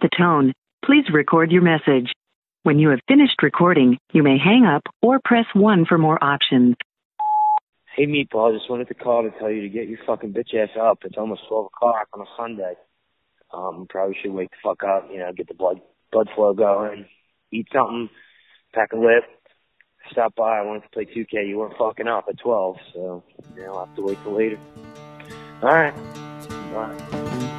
The tone, please record your message. When you have finished recording, you may hang up or press 1 for more options. Hey, Meatball, I just wanted to call to tell you to get your fucking bitch ass up. It's almost 12 o'clock on a Sunday. Um, probably should wake the fuck up, you know, get the blood blood flow going, eat something, pack a lip, stop by. I wanted to play 2K. You weren't fucking up at 12, so, you know, I'll have to wait till later. All right. Bye.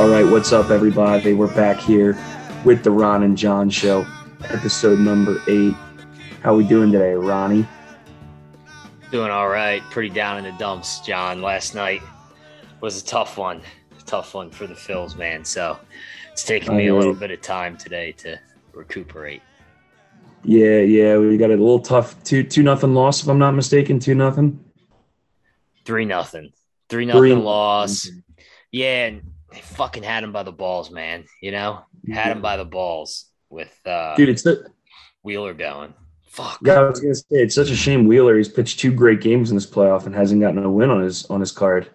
All right, what's up, everybody? We're back here with the Ron and John Show, episode number eight. How we doing today, Ronnie? Doing all right. Pretty down in the dumps, John. Last night was a tough one. A tough one for the Phils, man. So it's taking me a little bit of time today to recuperate. Yeah, yeah, we got a little tough two two nothing loss, if I'm not mistaken. Two nothing. Three nothing. Three nothing loss. Yeah, and they fucking had him by the balls, man. You know, had him by the balls with uh, dude. It's the, Wheeler going. Fuck. Yeah, I was gonna say it's such a shame. Wheeler, he's pitched two great games in this playoff and hasn't gotten a win on his on his card.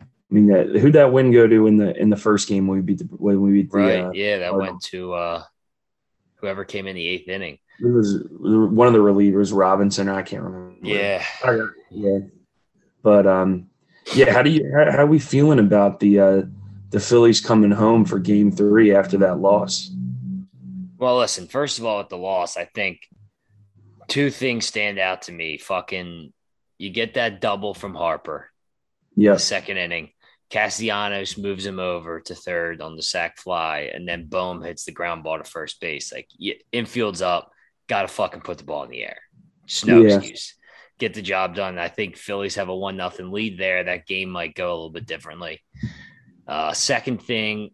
I mean, that who'd that win go to in the in the first game when we beat the when we beat the right? uh, yeah, that Cardinals? went to uh, whoever came in the eighth inning. it was one of the relievers, Robinson. I can't remember. Yeah, yeah. But um, yeah. How do you how, how are we feeling about the uh the Phillies coming home for Game Three after that loss? Well, listen, first of all, with the loss, I think two things stand out to me. Fucking, you get that double from Harper, Yes. second inning. Castellanos moves him over to third on the sac fly, and then Bohm hits the ground ball to first base. Like, infield's up, got to fucking put the ball in the air. Just no Yeah. excuse. Get the job done. I think Phillies have a one nothing lead there. That game might go a little bit differently. Uh, second thing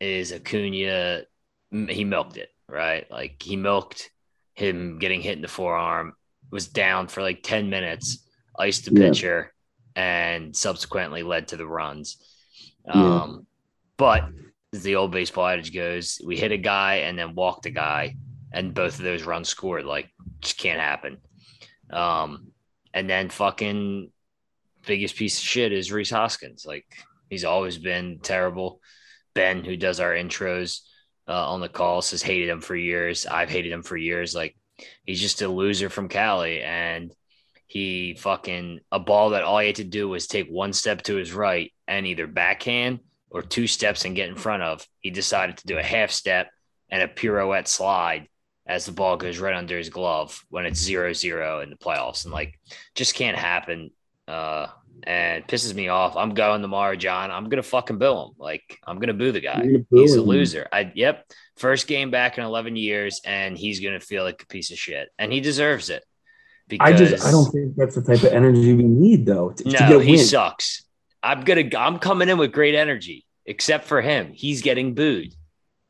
is Acuna. He milked it, right? Like he milked him getting hit in the forearm. Was down for like ten minutes, iced the Yeah. pitcher, and subsequently led to the runs. Yeah. Um, but as the old baseball adage goes, we hit a guy and then walked a guy, and both of those runs scored. Like, just can't happen. Um, and then fucking biggest piece of shit is Rhys Hoskins. Like, he's always been terrible. Ben, who does our intros uh, on the calls, has hated him for years. I've hated him for years. Like, he's just a loser from Cali, and he fucking a ball that all he had to do was take one step to his right and either backhand or two steps and get in front of. He decided to do a half step and a pirouette slide as the ball goes right under his glove when it's zero zero in the playoffs, and like just can't happen. Uh, and pisses me off. I'm going tomorrow, John. I'm gonna fucking boo him. Like I'm gonna boo the guy. Boo He's a loser. I yep. First game back in 11 years, and he's gonna feel like a piece of shit, and he deserves it. I just I don't think that's the type of energy we need though to, to no, get he win. sucks. I'm gonna. I'm coming in with great energy, except for him. He's getting booed.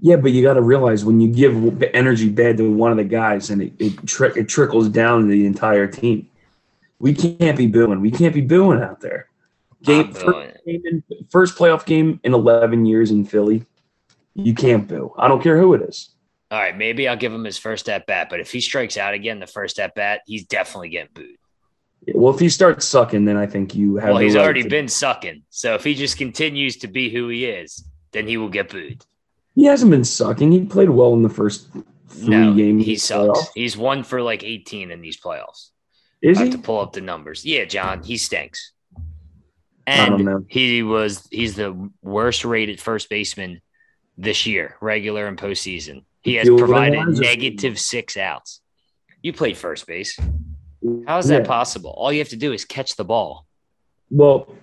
Yeah, but you got to realize when you give energy bad to one of the guys, and it it, tri- it trickles down to the entire team. We can't be booing. We can't be booing out there. Game, first, game in, first playoff game in 11 years in Philly. You can't boo. I don't care who it is. All right, maybe I'll give him his first at bat, but if he strikes out again the first at bat, he's definitely getting booed. Well, if he starts sucking, then I think you have. Well, he's right already to- been sucking, so if he just continues to be who he is, then he will get booed. He hasn't been sucking. He played well in the first three No, games. he sucks. playoffs. He's one for like 18 in these playoffs. Is I he? have to pull up the numbers. Yeah, John, he stinks. And he was he's the worst rated first baseman this year, regular and postseason. He has provided negative six outs. You played first base. How is that Yeah. possible? All you have to do is catch the ball. Well,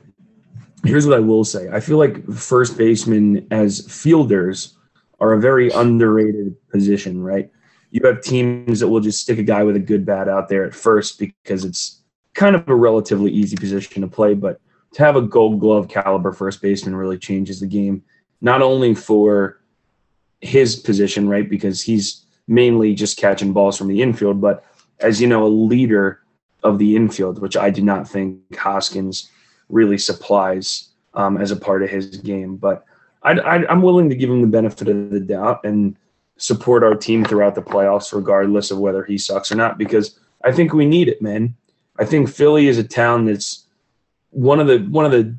here's what I will say. I feel like first basemen as fielders are a very underrated position, right? You have teams that will just stick a guy with a good bat out there at first because it's kind of a relatively easy position to play, but to have a gold glove caliber first baseman really changes the game, not only for his position, right? Because he's mainly just catching balls from the infield, but as you know, a leader of the infield, which I do not think Hoskins really supplies um, as a part of his game. But I, I'm willing to give him the benefit of the doubt, and support our team throughout the playoffs, regardless of whether he sucks or not, because I think we need it, man. I think Philly is a town that's one of the one of the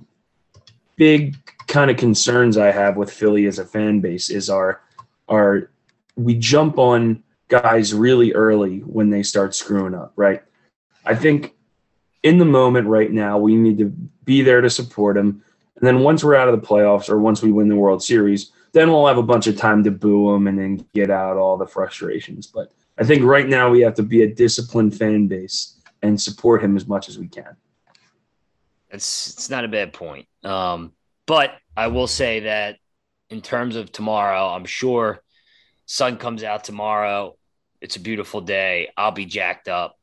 big kind of concerns I have with Philly as a fan base is our our we jump on guys really early when they start screwing up, right? I think in the moment right now we need to be there to support them. And then once we're out of the playoffs or once we win the World Series, then we'll have a bunch of time to boo them and then get out all the frustrations. But I think right now we have to be a disciplined fan base and support him as much as we can. It's it's not a bad point. Um, but I will say that in terms of tomorrow, I'm sure sun comes out tomorrow. It's a beautiful day. I'll be jacked up.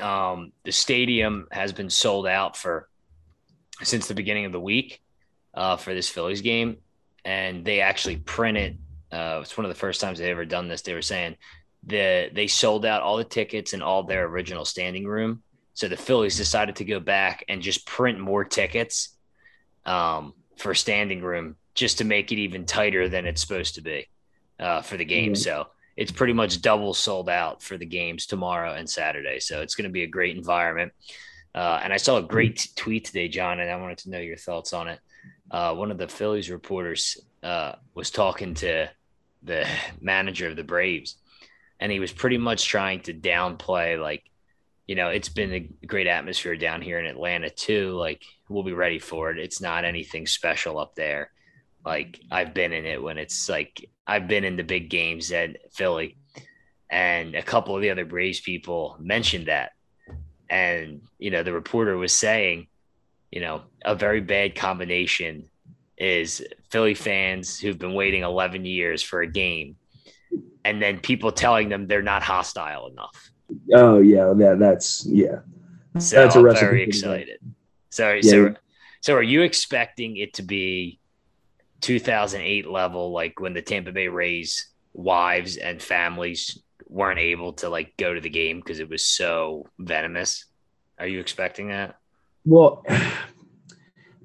Um, the stadium has been sold out for since the beginning of the week uh, for this Phillies game, and they actually printed. Uh, it's one of the first times they've ever done this. They were saying the they sold out all the tickets and all their original standing room. So the Phillies decided to go back and just print more tickets um, for standing room just to make it even tighter than it's supposed to be uh, for the game. Mm-hmm. So it's pretty much double sold out for the games tomorrow and Saturday. So it's going to be a great environment. Uh, and I saw a great t- tweet today, John, and I wanted to know your thoughts on it. Uh, one of the Phillies reporters uh, was talking to the manager of the Braves, and he was pretty much trying to downplay like you know it's been a great atmosphere down here in atlanta too like we'll be ready for it. It's not anything special up there. Like i've been in it when it's like i've been in the big games at philly and a couple of the other braves people mentioned that. And you know the reporter was saying you know a very bad combination is philly fans who've been waiting 11 years for a game and then people telling them they're not hostile enough. Oh yeah, that that's yeah. So that's I'm very excited. So yeah. so so are you expecting it to be 2008 level, like when the Tampa Bay Rays wives and families weren't able to like go to the game because it was so venomous? Are you expecting that? Well,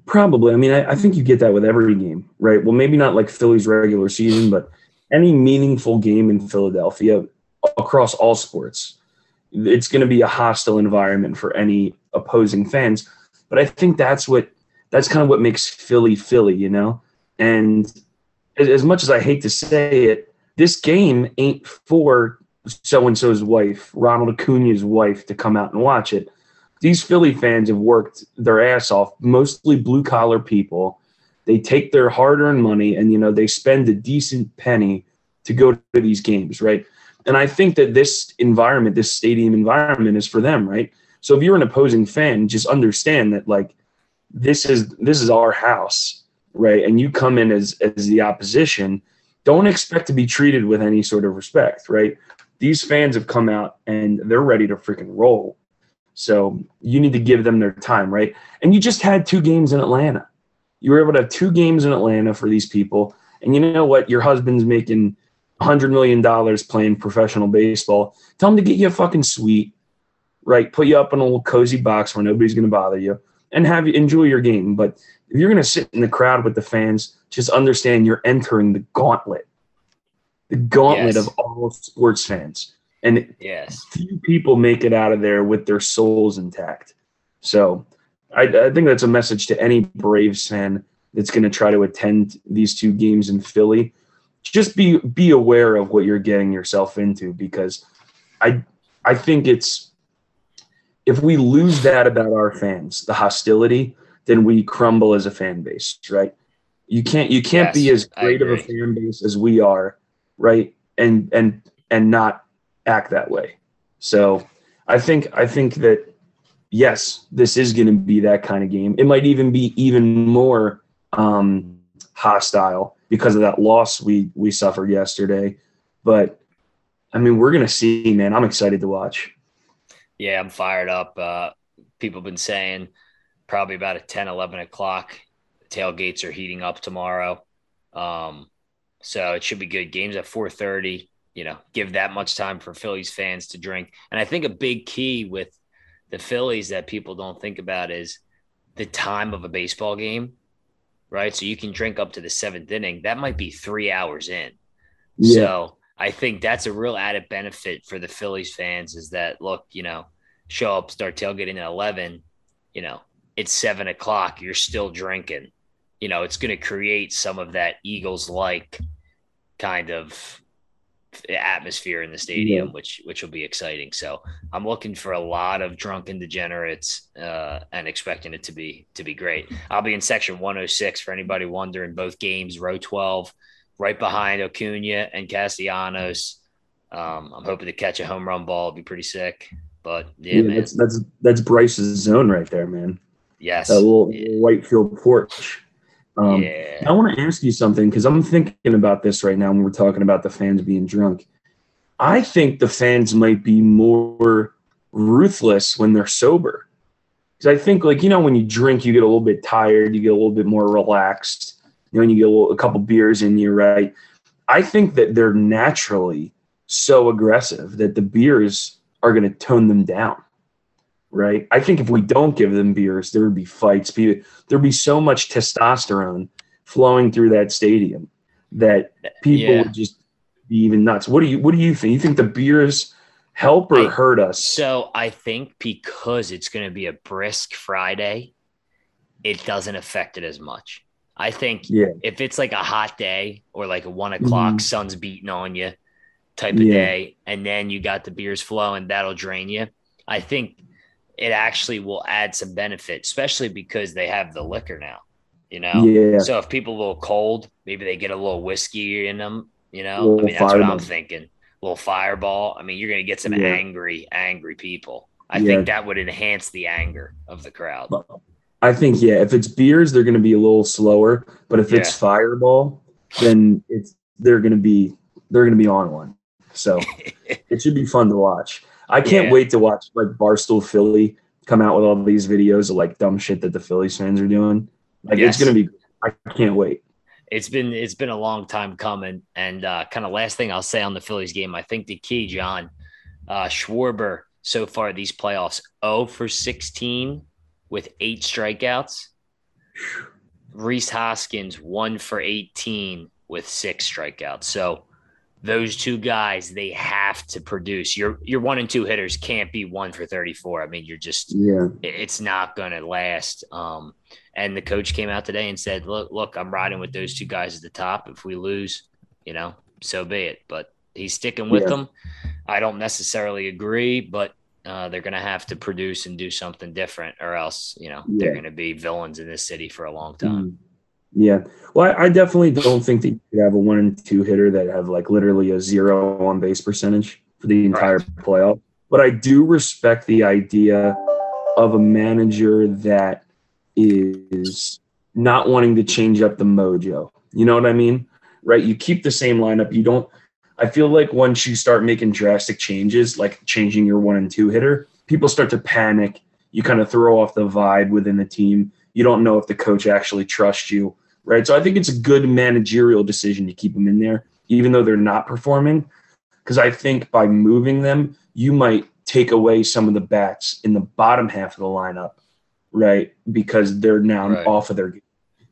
probably. I mean, I, I think you get that with every game, right? Well, maybe not like Philly's regular season, but any meaningful game in Philadelphia across all sports, it's going to be a hostile environment for any opposing fans. But I think that's what that's kind of what makes Philly Philly, you know. And as, as much as I hate to say it, this game ain't for so and so's wife, Ronald Acuna's wife, to come out and watch it. These Philly fans have worked their ass off, mostly blue collar people. They take their hard-earned money and you know they spend a decent penny to go to these games right? And i think that this environment this stadium environment is for them right? So if you're an opposing fan just understand that like this is this is our house right? And you come in as as the opposition don't expect to be treated with any sort of respect right? These fans have come out and they're ready to freaking roll so you need to give them their time right and you just had two games in atlanta you were able to have two games in Atlanta for these people. And you know what? Your husband's making $100 million playing professional baseball. Tell him to get you a fucking suite, right? Put you up in a little cozy box where nobody's going to bother you and have you enjoy your game. But if you're going to sit in the crowd with the fans, just understand you're entering the gauntlet, the gauntlet yes. of all sports fans. And yes, few people make it out of there with their souls intact. So I, I think that's a message to any Braves fan that's going to try to attend these two games in Philly. Just be be aware of what you're getting yourself into because I I think it's if we lose that about our fans, the hostility, then we crumble as a fan base, right? You can't you can't yes, be as great of a fan base as we are, right? And and and not act that way. So I think I think that yes, this is going to be that kind of game. It might even be even more um, hostile because of that loss we we suffered yesterday. But I mean, we're going to see, man. I'm excited to watch. Yeah, I'm fired up. Uh, people have been saying probably about at 10, 11 o'clock. Tailgates are heating up tomorrow. Um, so it should be good. Games at 4:30. You know, give that much time for Phillies fans to drink. And I think a big key with the Phillies that people don't think about is the time of a baseball game, right? So you can drink up to the seventh inning. That might be three hours in. Yeah. So I think that's a real added benefit for the Phillies fans is that look, you know, show up, start tailgating at eleven, you know, it's seven o'clock, you're still drinking. You know, it's going to create some of that Eagles like kind of atmosphere in the stadium, yeah. which which will be exciting. So I'm looking for a lot of drunken degenerates uh, and expecting it to be to be great. I'll be in section 106 for anybody wondering. Both games, row 12, right behind Acuna and Castellanos. Um, I'm hoping to catch a home run ball. It'll be pretty sick. But yeah, yeah that's that's that's Bryce's zone right there, man. Yes, that little yeah. white field porch. Um, yeah. I want to ask you something because I'm thinking about this right now when we're talking about the fans being drunk. I think the fans might be more ruthless when they're sober. Because I think, like, you know, when you drink, you get a little bit tired, you get a little bit more relaxed. You know, when you get a, little, a couple beers in you, right? I think that they're naturally so aggressive that the beers are going to tone them down right? I think if we don't give them beers, there would be fights. There'd be so much testosterone flowing through that stadium that people yeah. would just be even nuts. What do you What do you think? You think the beers help or I, hurt us? So I think because it's going to be a brisk Friday, it doesn't affect it as much. I think yeah. if it's like a hot day or like a one o'clock, mm-hmm. sun's beating on you type of yeah. day, and then you got the beers flowing, that'll drain you. I think it actually will add some benefit, especially because they have the liquor now. You know, yeah. So if people a little cold, maybe they get a little whiskey in them. You know, I mean that's what I'm thinking. A little fireball. I mean, you're going to get some yeah. angry, angry people. I yeah. think that would enhance the anger of the crowd. I think yeah. If it's beers, they're going to be a little slower. But if it's fireball, then it's they're going to be they're going to be on one. So it should be fun to watch. I can't yeah. wait to watch like Barstool Philly come out with all these videos of like dumb shit that the Phillies fans are doing. Like yes. it's gonna be. I can't wait. It's been it's been a long time coming, and uh, kind of last thing I'll say on the Phillies game, I think the key, John, uh, Schwarber so far these playoffs, 0 for 16 with eight strikeouts. Rhys Hoskins, 1 for 18 with six strikeouts. So those two guys they have to produce. Your your one and two hitters can't be one for 34. I mean, you're just yeah, it's not going to last. Um, and the coach came out today and said, "Look, look, I'm riding with those two guys at the top. If we lose, you know, so be it." But he's sticking with yeah. them. I don't necessarily agree, but uh, they're going to have to produce and do something different, or else, you know, yeah. they're going to be villains in this city for a long time. Mm. Yeah. Well, I, I, definitely don't think that you could have a one and two hitter that have like literally a zero on base percentage for the entire right. playoff. But I do respect the idea of a manager that is not wanting to change up the mojo. You know what I mean? Right? You keep the same lineup. You don't. I feel like once you start making drastic changes, like changing your one and two hitter, people start to panic. You kind of throw off the vibe within the team. You don't know if the coach actually trusts you right? So I think it's a good managerial decision to keep them in there, even though they're not performing. Because I think by moving them, you might take away some of the bats in the bottom half of the lineup, right? Because they're now right. off of their game,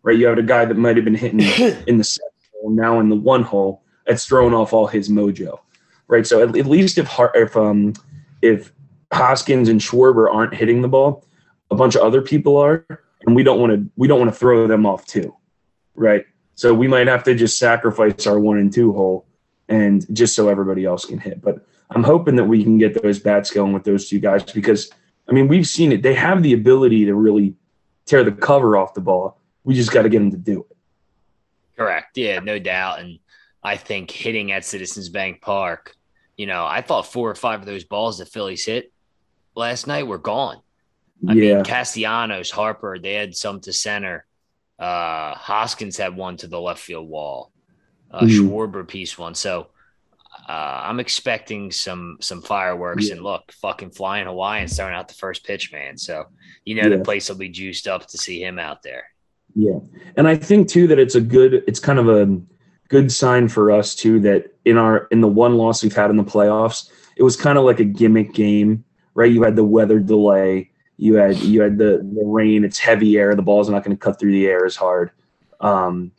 right? You have a guy that might have been hitting in the second hole, now in the one hole, that's thrown off all his mojo, right? So at, at least if if um if Hoskins and Schwarber aren't hitting the ball, a bunch of other people are, and we don't want to we don't want to throw them off too, right? So we might have to just sacrifice our one and two hole and just so everybody else can hit. But I'm hoping that we can get those bats going with those two guys because I mean we've seen it. They have the ability to really tear the cover off the ball. We just got to get them to do it. Correct. Yeah, no doubt. And I think hitting at Citizens Bank Park, you know, I thought four or five of those balls that Phillies hit last night were gone. I yeah. mean, Castellanos, Harper, they had some to center. Uh, Hoskins had one to the left field wall. Uh, mm-hmm. Schwarber piece one. So uh, I'm expecting some some fireworks. Yeah. And look, fucking flying Hawaiian starting out the first pitch, man. So you know yeah. the place will be juiced up to see him out there. Yeah, and I think too that it's a good. It's kind of a good sign for us too that in our in the one loss we've had in the playoffs, it was kind of like a gimmick game, right? You had the weather delay you had you had the, the rain. It's heavy air. The ball's not going to cut through the air as hard. Um,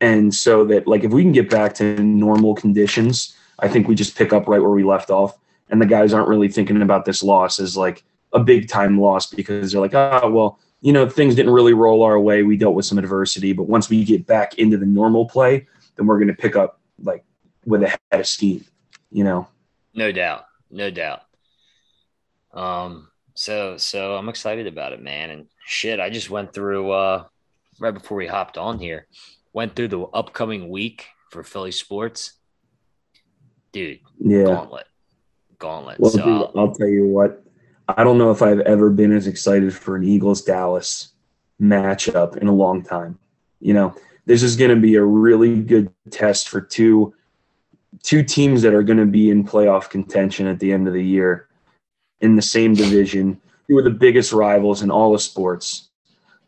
and so that like if we can get back to normal conditions, I think we just pick up right where we left off, and the guys aren't really thinking about this loss as like a big time loss because they're like, oh well, you know, things didn't really roll our way. We dealt with some adversity, but once we get back into the normal play, then we're going to pick up like with a head of steam. You know. No doubt, no doubt. Um. So so I'm excited about it, man. And shit, I just went through uh right before we hopped on here, went through the upcoming week for Philly sports. Dude, Yeah. gauntlet, gauntlet. Well, so dude, I'll- I'll tell you what. I don't know if I've ever been as excited for an Eagles Dallas matchup in a long time. You know, this is going to be a really good test for two two teams that are going to be in playoff contention at the end of the year in the same division. Two of the biggest rivals in all of sports,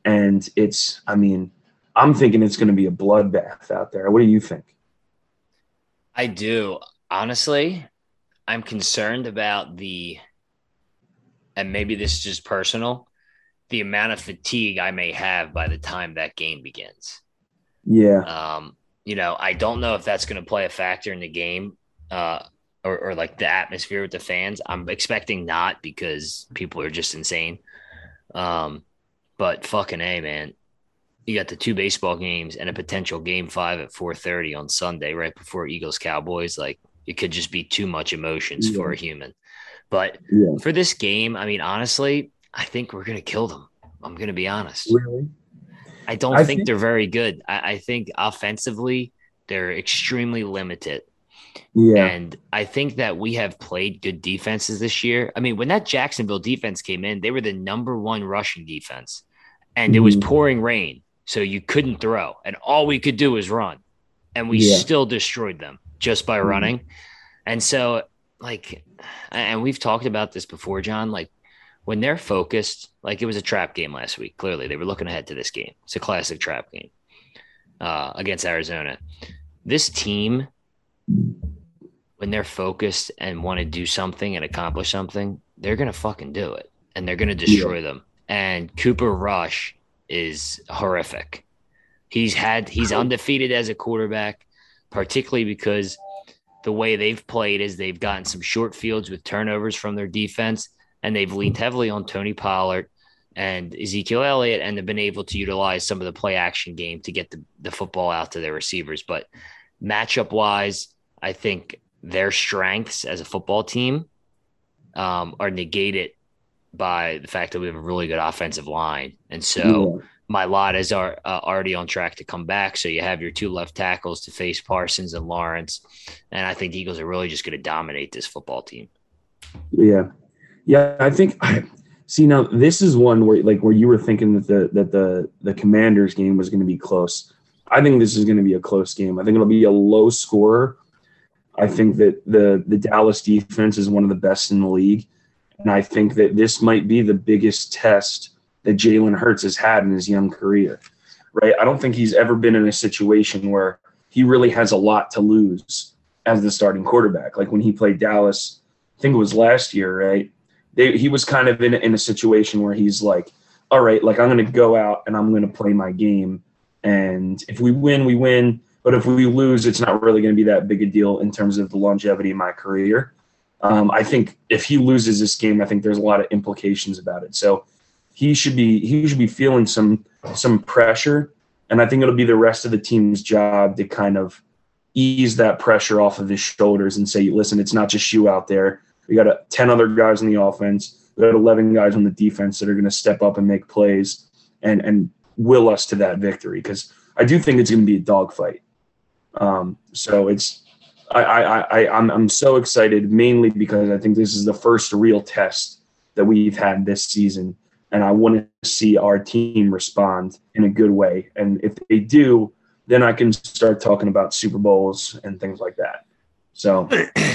and it's. I mean, I'm thinking it's going to be a bloodbath out there. What do you think? I do. Honestly, I'm concerned about the, and maybe this is just personal, the amount of fatigue I may have by the time that game begins. Yeah, Um, you know, I don't know if that's going to play a factor in the game, uh, or, or like the atmosphere with the fans. I'm expecting not because people are just insane. Um, but fucking a man, you got the two baseball games and a potential game five at 4:30 on Sunday, right before Eagles Cowboys. Like it could just be too much emotions for a human. But yeah. for this game, I mean, honestly, I think we're gonna kill them. I'm gonna be honest. Really? I don't I think, think- they're very good. I, I think offensively, they're extremely limited. Yeah. And I think that we have played good defenses this year. I mean, when that Jacksonville defense came in, they were the number one rushing defense, and it was Mhm. pouring rain. So you couldn't throw, and all we could do was run. And we Yeah. still destroyed them just by Mhm. running. And so, like, and we've talked about this before, John. Like, when they're focused, like it was a trap game last week. Clearly, they were looking ahead to this game. It's a classic trap game uh, against Arizona. This team, when they're focused and want to do something and accomplish something, they're gonna fucking do it, and they're gonna destroy them. And Cooper Rush is horrific. He's had he's undefeated as a quarterback, particularly because the way they've played is they've gotten some short fields with turnovers from their defense, and they've leaned heavily on Tony Pollard and Ezekiel Elliott, and they've been able to utilize some of the play action game to get the, the football out to their receivers. But matchup wise, I think their strengths as a football team um, are negated by the fact that we have a really good offensive line. And so Yeah. my lot is are, uh, already on track to come back. So you have your two left tackles to face Parsons and Lawrence. And I think the Eagles are really just going to dominate this football team. Yeah, yeah. I think. See now, this is one where like where you were thinking that the that the the Commanders game was going to be close. I think this is going to be a close game. I think it'll be a low scorer. I think that the the Dallas defense is one of the best in the league, and I think that this might be the biggest test that Jalen Hurts has had in his young career. Right? I don't think he's ever been in a situation where he really has a lot to lose as the starting quarterback. Like when he played Dallas, I think it was last year, right? They, he was kind of in, in a situation where he's like, all right, like I'm going to go out and I'm going to play my game. And if we win, we win. But if we lose, it's not really going to be that big a deal in terms of the longevity of my career. Um, I think if he loses this game, I think there's a lot of implications about it. So he should be he should be feeling some some pressure, and I think it'll be the rest of the team's job to kind of ease that pressure off of his shoulders and say, listen, it's not just you out there. We got a, 10 other guys on the offense. We got 11 guys on the defense that are going to step up and make plays and, and will us to that victory. Because I do think it's going to be a dogfight. Um, so it's, I, I, I, I'm, I'm so excited mainly because I think this is the first real test that we've had this season. And I want to see our team respond in a good way. And if they do, then I can start talking about Super Bowls and things like that. So,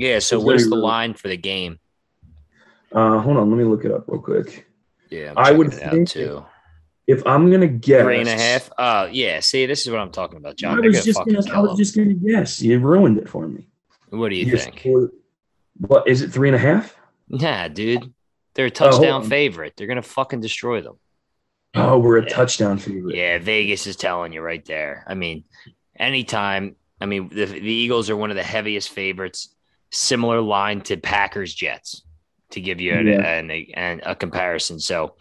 Yeah. So is the line for the game? uh, hold on, let me look it up real quick. Yeah. I'm I would checking it out think too. If I'm gonna guess, Three and a half. Oh, yeah. See, this is what I'm talking about, John. I They're was gonna just gonna, I was just gonna guess. You ruined it for me. What do you You think? scored- What is it? Three and a half? Nah, dude. They're a Oh, touchdown on. favorite. They're gonna fucking destroy them. Oh, we're a Yeah. touchdown favorite. Yeah, Vegas is telling you right there. I mean, anytime I mean, the, the Eagles are one of the heaviest favorites. Similar line to Packers Jets, to give you Yeah. an, an, an, a comparison. So,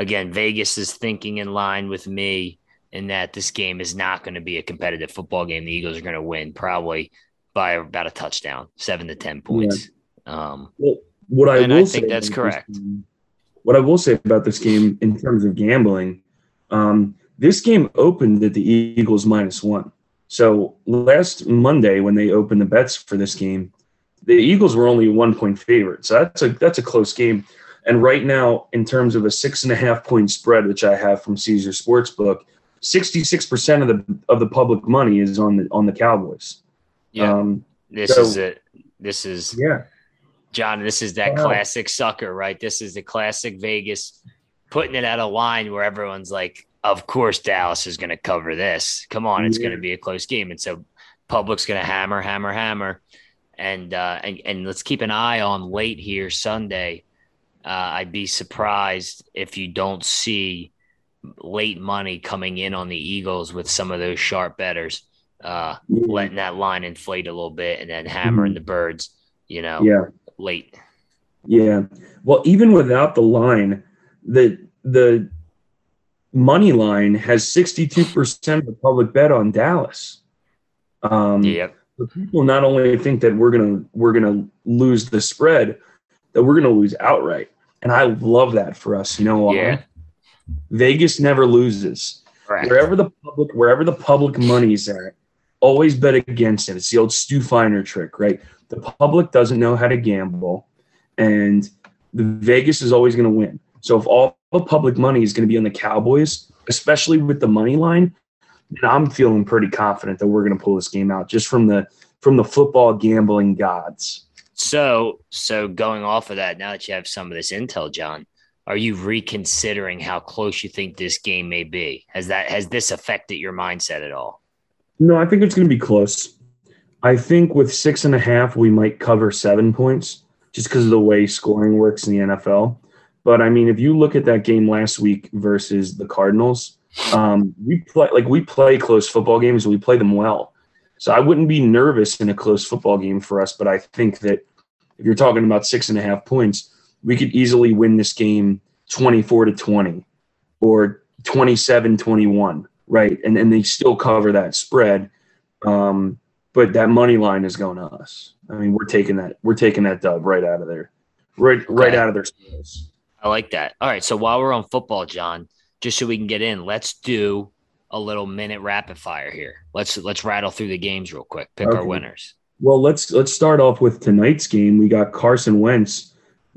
again, Vegas is thinking in line with me in that this game is not going to be a competitive football game. The Eagles are going to win probably by about a touchdown, seven to ten points. Um, Well, what I will I think that's correct. game- what I will say about this game in terms of gambling, um, this game opened at the Eagles minus one. So last Monday when they opened the bets for this game, the Eagles were only a one point favorite. So that's a that's a close game. And right now, in terms of a six and a half point spread, which I have from Caesar Sportsbook, sixty six percent of the of the public money is on the on the Cowboys. yeah, Um, this so- is it. This is yeah. John, this is that Wow. classic sucker, right? This is the classic Vegas putting it at a line where everyone's like, of course, Dallas is going to cover this. Come on, it's going to be a close game. And so public's going to hammer, hammer, hammer. And, uh, and, and let's keep an eye on late here Sunday. Uh, I'd be surprised if you don't see late money coming in on the Eagles with some of those sharp betters, uh, letting that line inflate a little bit and then hammering the birds, you know, Yeah. late. Yeah. Well, even without the line, the the money line has 62% of the public bet on Dallas. Um Yep. the people not only think that we're gonna we're gonna lose the spread, that we're gonna lose outright. And I love that for us. You know why? Yeah. Vegas never loses. Correct. Wherever the public wherever the public money's at, always bet against it. It's the old Stu Feiner trick, right? The public doesn't know how to gamble, and the Vegas is always going to win. So if all the public money is going to be on the Cowboys, especially with the money line, then I'm feeling pretty confident that we're going to pull this game out just from the from the football gambling gods. So, so going off of that, now that you have some of this intel, John, are you reconsidering how close you think this game may be? Has that has this affected your mindset at all? No, I think it's going to be close. I think with six and a half, we might cover seven points just because of the way scoring works in the NFL. But I mean, if you look at that game last week versus the Cardinals, um, we play like we play close football games and we play them well. So I wouldn't be nervous in a close football game for us. But I think that if you're talking about six and a half points, we could easily win this game 24 to 20 or 27 21, right? And, and they still cover that spread. Um, but that money line is going to us. I mean, we're taking that we're taking that dub right out of there, right right Okay. out of their space. I like that. All right. So while we're on football, John, just so we can get in, let's do a little minute rapid fire here. Let's let's rattle through the games real quick. Pick our winners. Well, let's let's start off with tonight's game. We got Carson Wentz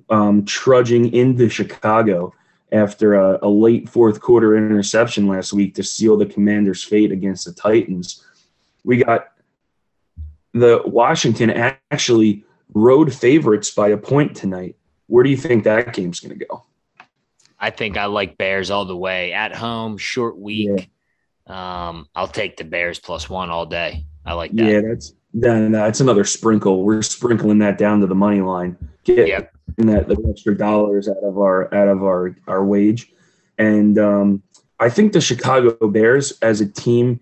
um, trudging into Chicago after a, a late fourth quarter interception last week to seal the Commanders' fate against the Titans. We got the Washington actually road favorites by a point tonight. Where do you think that game's going to go? I think I like Bears all the way at home, short week. Um, I'll take the Bears plus one all day. I like that. Yeah, that's that, that's another sprinkle. We're sprinkling that down to the money line. Get Yep. that the extra dollars out of our out of our our wage, and um, I think the Chicago Bears as a team,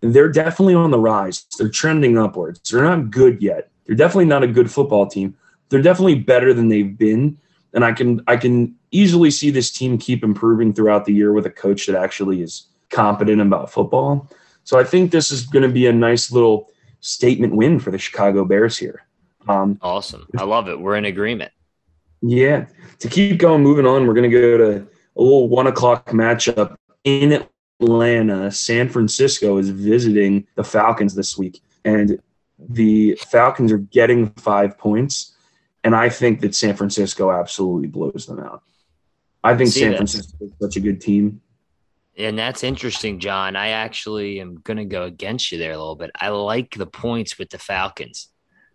they're definitely on the rise. They're trending upwards. They're not good yet. They're definitely not a good football team. They're definitely better than they've been, and I can I can easily see this team keep improving throughout the year with a coach that actually is competent about football. So I think this is going to be a nice little statement win for the Chicago Bears here. Um, Awesome. I love it. We're in agreement. yeah. To keep going, moving on, we're going to go to a little one o'clock matchup in Atlanta. San Francisco is visiting the Falcons this week, and the Falcons are getting five points. And I think that San Francisco absolutely blows them out. I think See San that. Francisco is such a good team. And that's interesting, John. I actually am going to go against you there a little bit. I like the points with the Falcons.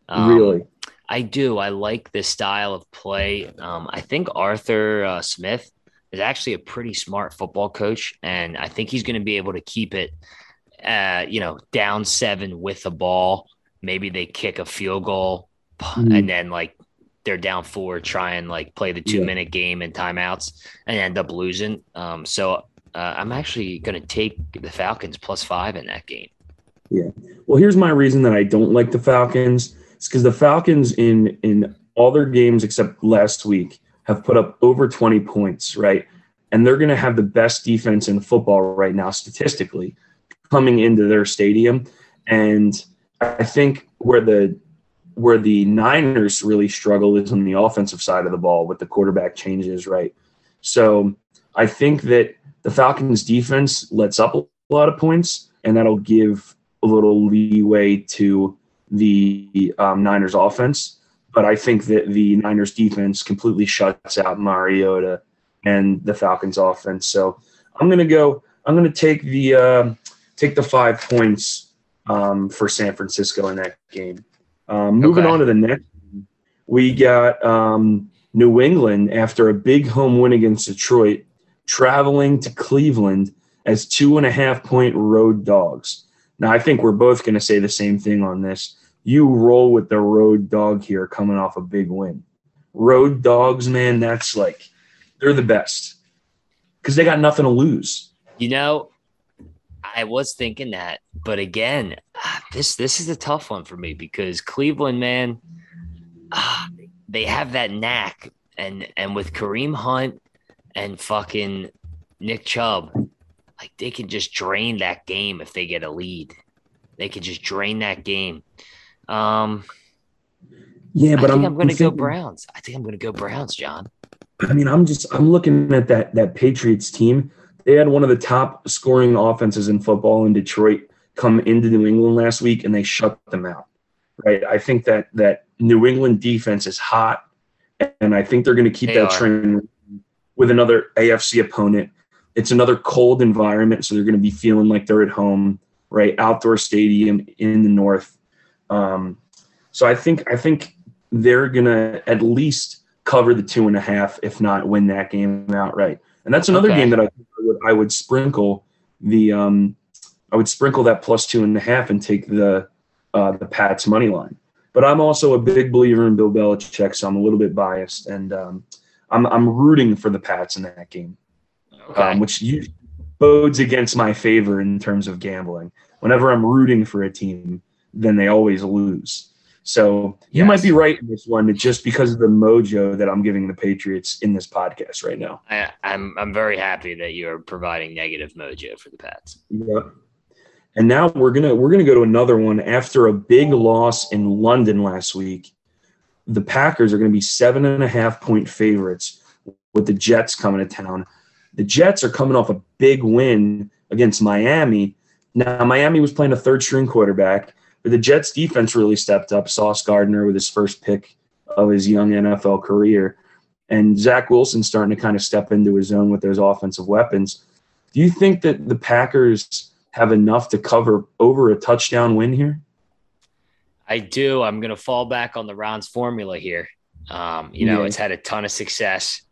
Um, really. I do. I like this style of play. Um, I think Arthur uh, Smith is actually a pretty smart football coach, and I think he's going to be able to keep it, uh, you know, down seven with the ball. Maybe they kick a field goal, Mhm. and then like they're down four, try and like play the two Yeah. minute game and timeouts, and end up losing. Um, so uh, I'm actually going to take the Falcons plus five in that game. Yeah. Well, here's my reason that I don't like the Falcons. It's because the Falcons in in all their games except last week have put up over 20 points, right? And they're going to have the best defense in football right now statistically coming into their stadium. And I think where the where the Niners really struggle is on the offensive side of the ball with the quarterback changes, right? So I think that the Falcons defense lets up a lot of points, and that'll give a little leeway to the um, Niners offense. But I think that the Niners defense completely shuts out Mariota and the Falcons offense. So I'm gonna go. I'm gonna take the uh, take the five points um, for San Francisco in that game. Um, moving Okay. on to the next, we got um, New England after a big home win against Detroit, traveling to Cleveland as two and a half point road dogs. Now, I think we're both going to say the same thing on this. You roll with the road dog here coming off a big win. Road dogs, man, that's like, they're the best because they got nothing to lose. You know, I was thinking that, but again, ah, this this is a tough one for me because Cleveland, man, ah, they have that knack, and and with Kareem Hunt and fucking Nick Chubb, like they can just drain that game if they get a lead. They can just drain that game. Um, Yeah, but I think I'm, I'm, going to go Browns. I think I'm going to go Browns, John. I mean, I'm just I'm looking at that that Patriots team. They had one of the top scoring offenses in football in Detroit come into New England last week, and they shut them out. Right? I think that that New England defense is hot, and I think they're going to keep They that are. trend with another AFC opponent. It's another cold environment, so they're going to be feeling like they're at home. Right? Outdoor stadium in the north. Um, so I think I think they're going to at least cover the two and a half, if not win that game outright. And that's another Okay. game that I, think I would I would sprinkle the um I would sprinkle that plus two and a half and take the uh, the Pats money line. But I'm also a big believer in Bill Belichick, so I'm a little bit biased, and um, I'm I'm rooting for the Pats in that game, Okay. um, which you bodes against my favor in terms of gambling. Whenever I'm rooting for a team, then they always lose. So you might be right in this one, just because of the mojo that I'm giving the Patriots in this podcast right now. I, I'm I'm very happy that you're providing negative mojo for the Pats. Yep. And now we're gonna we're gonna go to another one after a big loss in London last week. The Packers are gonna be seven and a half point favorites with the Jets coming to town. The Jets are coming off a big win against Miami. Now Miami was playing a third string quarterback, but the Jets defense really stepped up. Sauce Gardner with his first pick of his young NFL career. And Zach Wilson starting to kind of step into his own with those offensive weapons. Do you think that the Packers have enough to cover over a touchdown win here? I do. I'm going to fall back on the Ron's formula here. Um, you know, Yeah. it's had a ton of success,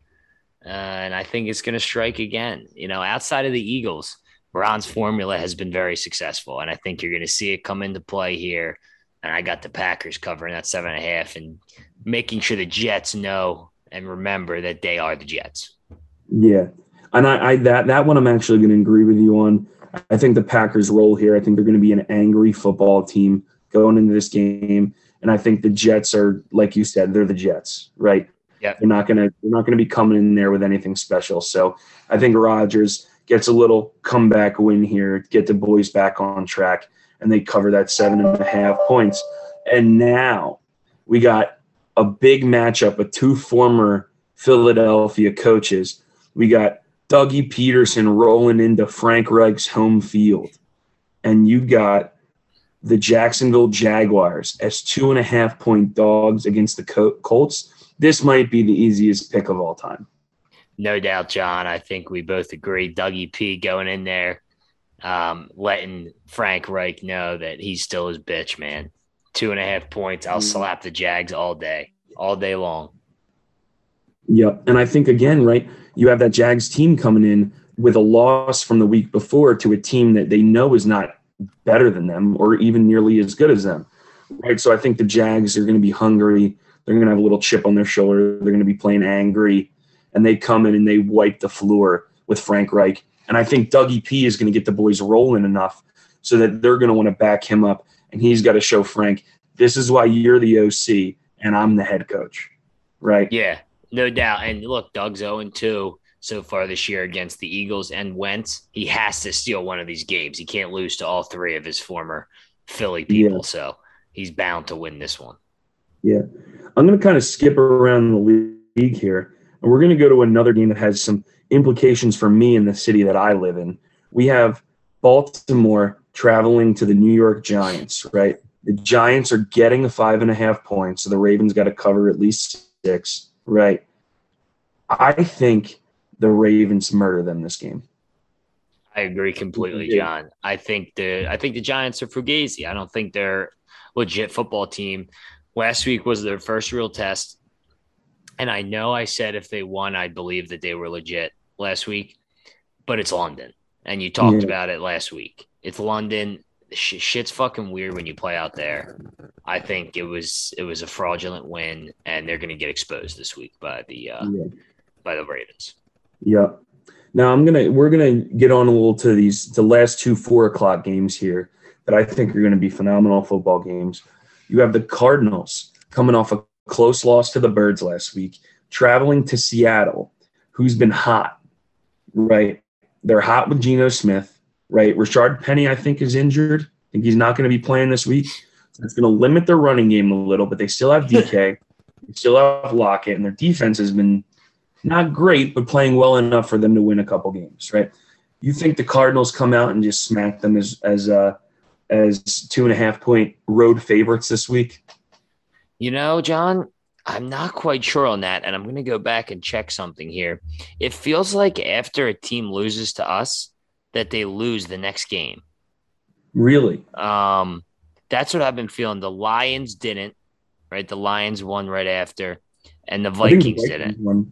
uh, and I think it's going to strike again. You know, outside of the Eagles, Ron's formula has been very successful, and I think you're going to see it come into play here. And I got the Packers covering that seven and a half and making sure the Jets know and remember that they are the Jets. Yeah, and I, I that that one I'm actually going to agree with you on. I think the Packers roll here. I think they're going to be an angry football team going into this game, and I think the Jets are, like you said, they're the Jets, right? Yeah. They're not gonna they're not gonna be coming in there with anything special. So I think Rodgers gets a little comeback win here, get the boys back on track, and they cover that seven and a half points. And now we got a big matchup with two former Philadelphia coaches. We got Dougie Pederson rolling into Frank Reich's home field. And you got the Jacksonville Jaguars as two and a half point dogs against the Col- Colts. This might be the easiest pick of all time. No doubt, John. I think we both agree. Dougie P going in there, um, letting Frank Reich know that he's still his bitch, man. Two and a half points. I'll Mm. slap the Jags all day, all day long. Yep. And I think, again, right, you have that Jags team coming in with a loss from the week before to a team that they know is not better than them or even nearly as good as them. Right. So I think the Jags are going to be hungry. They're going to have a little chip on their shoulder. They're going to be playing angry. And they come in and they wipe the floor with Frank Reich. And I think Dougie P is going to get the boys rolling enough so that they're going to want to back him up and he's got to show Frank, this is why you're the OC and I'm the head coach, right? Yeah, no doubt. And look, Doug's 0 2 so far this year against the Eagles and Wentz. He has to steal one of these games. He can't lose to all three of his former Philly people. Yeah. So he's bound to win this one. Yeah. I'm going to kind of skip around the league here, and we're going to go to another game that has some implications for me in the city that I live in. We have Baltimore traveling to the New York Giants, right? The Giants are getting a five and a half points, so the Ravens got to cover at least six, right? I think the Ravens murder them this game. I agree completely, John. I think the I think the Giants are fugazi. I don't think they're legit football team. Last week was their first real test. And I know I said if they won, I'd believe that they were legit last week, but it's London. And you talked yeah. about it last week. It's London. Sh- shit's fucking weird when you play out there. I think it was it was a fraudulent win, and they're going to get exposed this week by the uh, yeah. by the Ravens. Yep. Now I'm gonna we're gonna get on a little to these the last two four o'clock games here that I think are gonna be phenomenal football games. You have the Cardinals coming off a close loss to the Birds last week, traveling to Seattle, who's been hot, right? They're hot with Geno Smith, right? Rashaad Penny, I think, is injured. I think he's not going to be playing this week. So it's going to limit their running game a little, but they still have DK, they still have Lockett, and their defense has been not great, but playing well enough for them to win a couple games, right? You think the Cardinals come out and just smack them as as uh, as two and a half point road favorites this week? You know, John, I'm not quite sure on that, and I'm going to go back and check something here. It feels like after a team loses to us, that they lose the next game. Really? Um, that's what I've been feeling. The Lions didn't, right? The Lions won right after, and the Vikings, Vikings didn't. Won.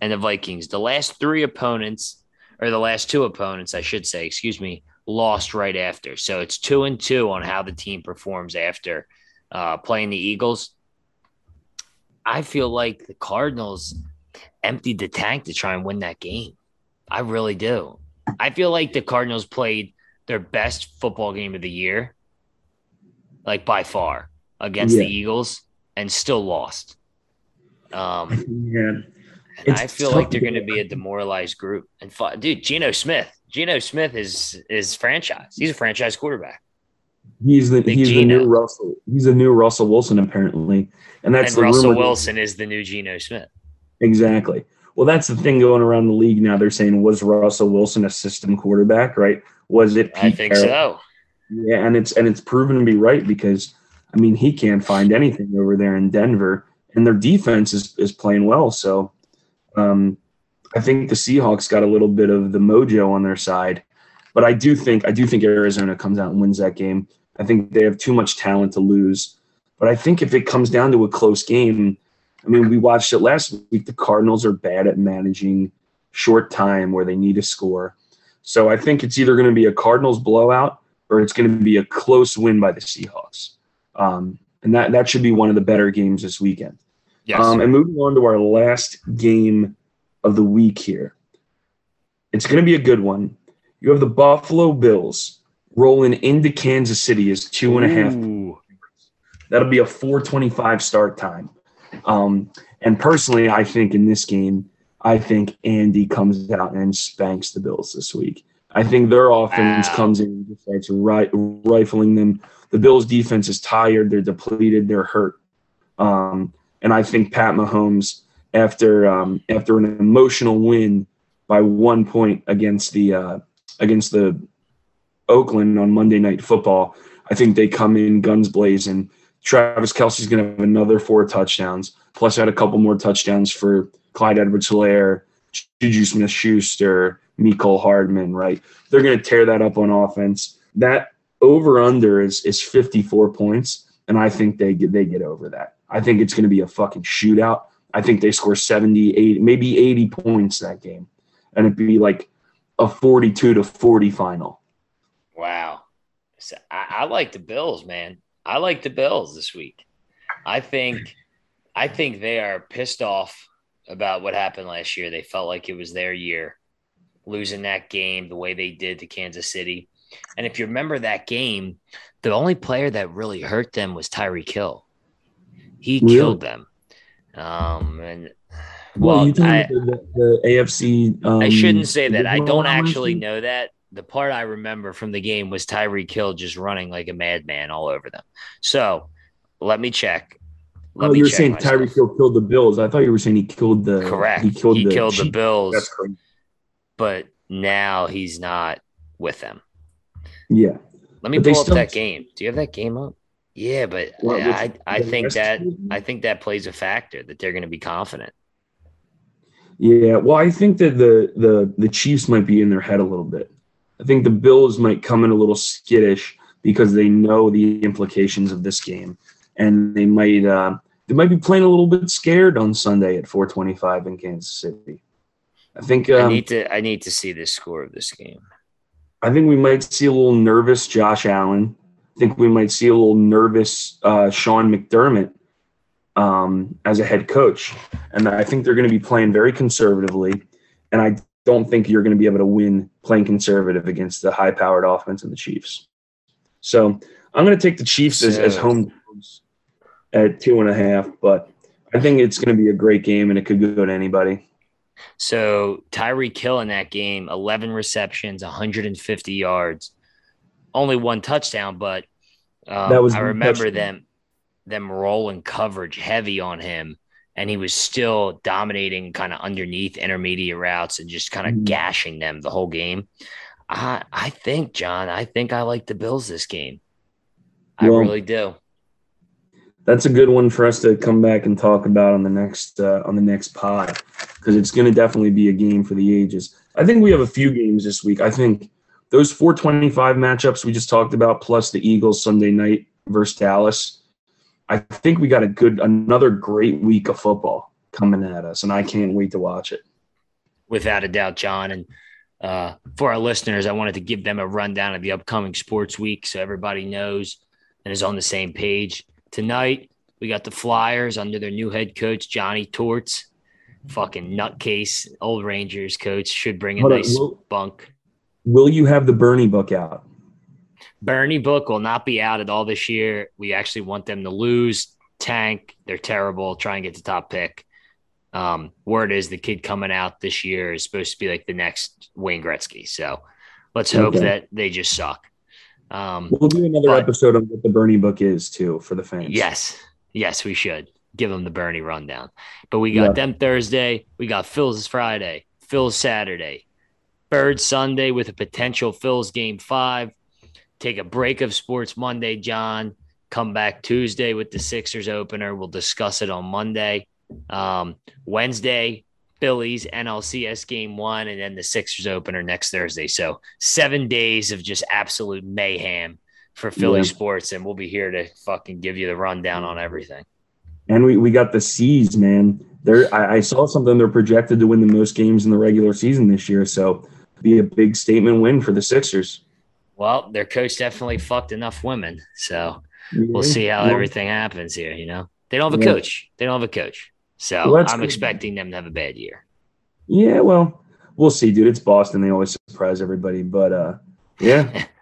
And the Vikings, the last three opponents, or the last two opponents, I should say, excuse me, lost right after. So it's two and two on how the team performs after uh, playing the Eagles. I feel like the Cardinals emptied the tank to try and win that game. I really do. I feel like the Cardinals played their best football game of the year, like by far, against yeah. the Eagles, and still lost. Um, yeah, I feel like they're going to be a demoralized group. And dude, Geno Smith, Geno Smith is is franchise. He's a franchise quarterback. He's the Big he's Geno. the new Russell. He's the new Russell Wilson apparently, and that's and Russell Wilson is the new Geno Smith. Exactly. Well, that's the thing going around the league now. They're saying was Russell Wilson a system quarterback? Right? Was it? Pete I think Carroll? so. Yeah, and it's and it's proven to be right because I mean he can't find anything over there in Denver, and their defense is is playing well. So, um, I think the Seahawks got a little bit of the mojo on their side, but I do think I do think Arizona comes out and wins that game. I think they have too much talent to lose. But I think if it comes down to a close game, I mean, we watched it last week. The Cardinals are bad at managing short time where they need to score. So I think it's either going to be a Cardinals blowout or it's going to be a close win by the Seahawks. Um, and that, that should be one of the better games this weekend. Yes. Um, and moving on to our last game of the week here. It's going to be a good one. You have the Buffalo Bills rolling into Kansas City as two and a half. That'll be a 425 start time. Um, and personally, I think in this game, I think Andy comes out and spanks the Bills this week. I think their offense wow. comes in and just starts ri- rifling them. The Bills' defense is tired. They're depleted. They're hurt. Um, and I think Pat Mahomes, after um, after an emotional win by one point against the uh, against the Oakland on Monday Night Football. I think they come in guns blazing. Travis Kelce's going to have another four touchdowns, plus add a couple more touchdowns for Clyde Edwards-Helaire, Juju Smith-Schuster, Mecole Hardman, right? They're going to tear that up on offense. That over under is is 54 points, and I think they get they get over that. I think it's going to be a fucking shootout. I think they score 70, 80, maybe 80 points that game, and it'd be like a 42 to 40 final. Wow. So I, I like the Bills, man. I like the Bills this week. I think I think they are pissed off about what happened last year. They felt like it was their year, losing that game the way they did to Kansas City. And if you remember that game, the only player that really hurt them was Tyreek Hill. He Really? killed them. Um, and Well, well, you I, the, the, the AFC. Um, I shouldn't say that. I don't actually know that. The part I remember from the game was Tyreek Hill just running like a madman all over them. So let me check. Let oh, me you were saying myself. Tyreek Hill killed the Bills. I thought you were saying he killed the. Correct. He killed the. the Bills, That's correct. but now he's not with them. Yeah. Let me But pull up still- that game. Do you have that game up? Yeah, but What, I I think that? I think that plays a factor that they're going to be confident. Yeah, well, I think that the the the Chiefs might be in their head a little bit. I think the Bills might come in a little skittish because they know the implications of this game, and they might uh, they might be playing a little bit scared on Sunday at 4:25 in Kansas City. I think I um, need to I need to see the score of this game. I think we might see a little nervous Josh Allen. Think we might see a little nervous uh, Sean McDermott um, as a head coach. And I think they're going to be playing very conservatively. And I don't think you're going to be able to win playing conservative against the high powered offense of the Chiefs. So I'm going to take the Chiefs as, as home dogs at two and a half. But I think it's going to be a great game and it could go to anybody. So Tyreek Hill in that game, 11 receptions, 150 yards, only one touchdown, but um, That was I remember them them rolling coverage heavy on him, and he was still dominating kind of underneath intermediate routes and just kind of Mhm. gashing them the whole game. I I think John, I think I like the Bills this game. I Well, really do. that's a good one for us to come back and talk about on the next uh, on the next pod because it's going to definitely be a game for the ages. I think we have a few games this week. I think those 425 matchups we just talked about, plus the Eagles Sunday night versus Dallas. I think we got a good another great week of football coming at us, and I can't wait to watch it. without a doubt, John. And uh, for our listeners, I wanted to give them a rundown of the upcoming sports week so everybody knows and is on the same page. Tonight, we got the Flyers under their new head coach, Johnny Torts. Fucking nutcase, old Rangers coach should bring a Hold nice will- bunk. Will you have the Bernie book out? Bernie Book will not be out at all this year. We actually want them to lose, tank. They're terrible. Try and get the top pick. Um, word is the kid coming out this year is supposed to be like the next Wayne Gretzky. So let's hope Okay. that they just suck. Um, We'll do another But- episode on what the Bernie book is too for the fans. yes, yes, we should give them the Bernie rundown. But we got Yeah. them Thursday. We got Phils Friday, Phils Saturday, Bird Sunday with a potential Phils game five. Take a break of sports Monday, John. Come back Tuesday with the Sixers opener. We'll discuss it on Monday. Um, Wednesday, Phillies NLCS game one, and then the Sixers opener next Thursday. So seven days of just absolute mayhem for Philly Yeah. sports, and we'll be here to fucking give you the rundown on everything. And we, we got the C's, man. They're, I, I saw something they're projected to win the most games in the regular season this year. So be a big statement win for the Sixers. Well, their coach definitely fucked enough women, so we'll see how Well, everything happens here. You know, they don't have a Yeah. coach. They don't have a coach, so Well, I'm expecting them to have a bad year. Yeah, well, we'll see, dude. It's Boston. They always surprise everybody. But uh, yeah,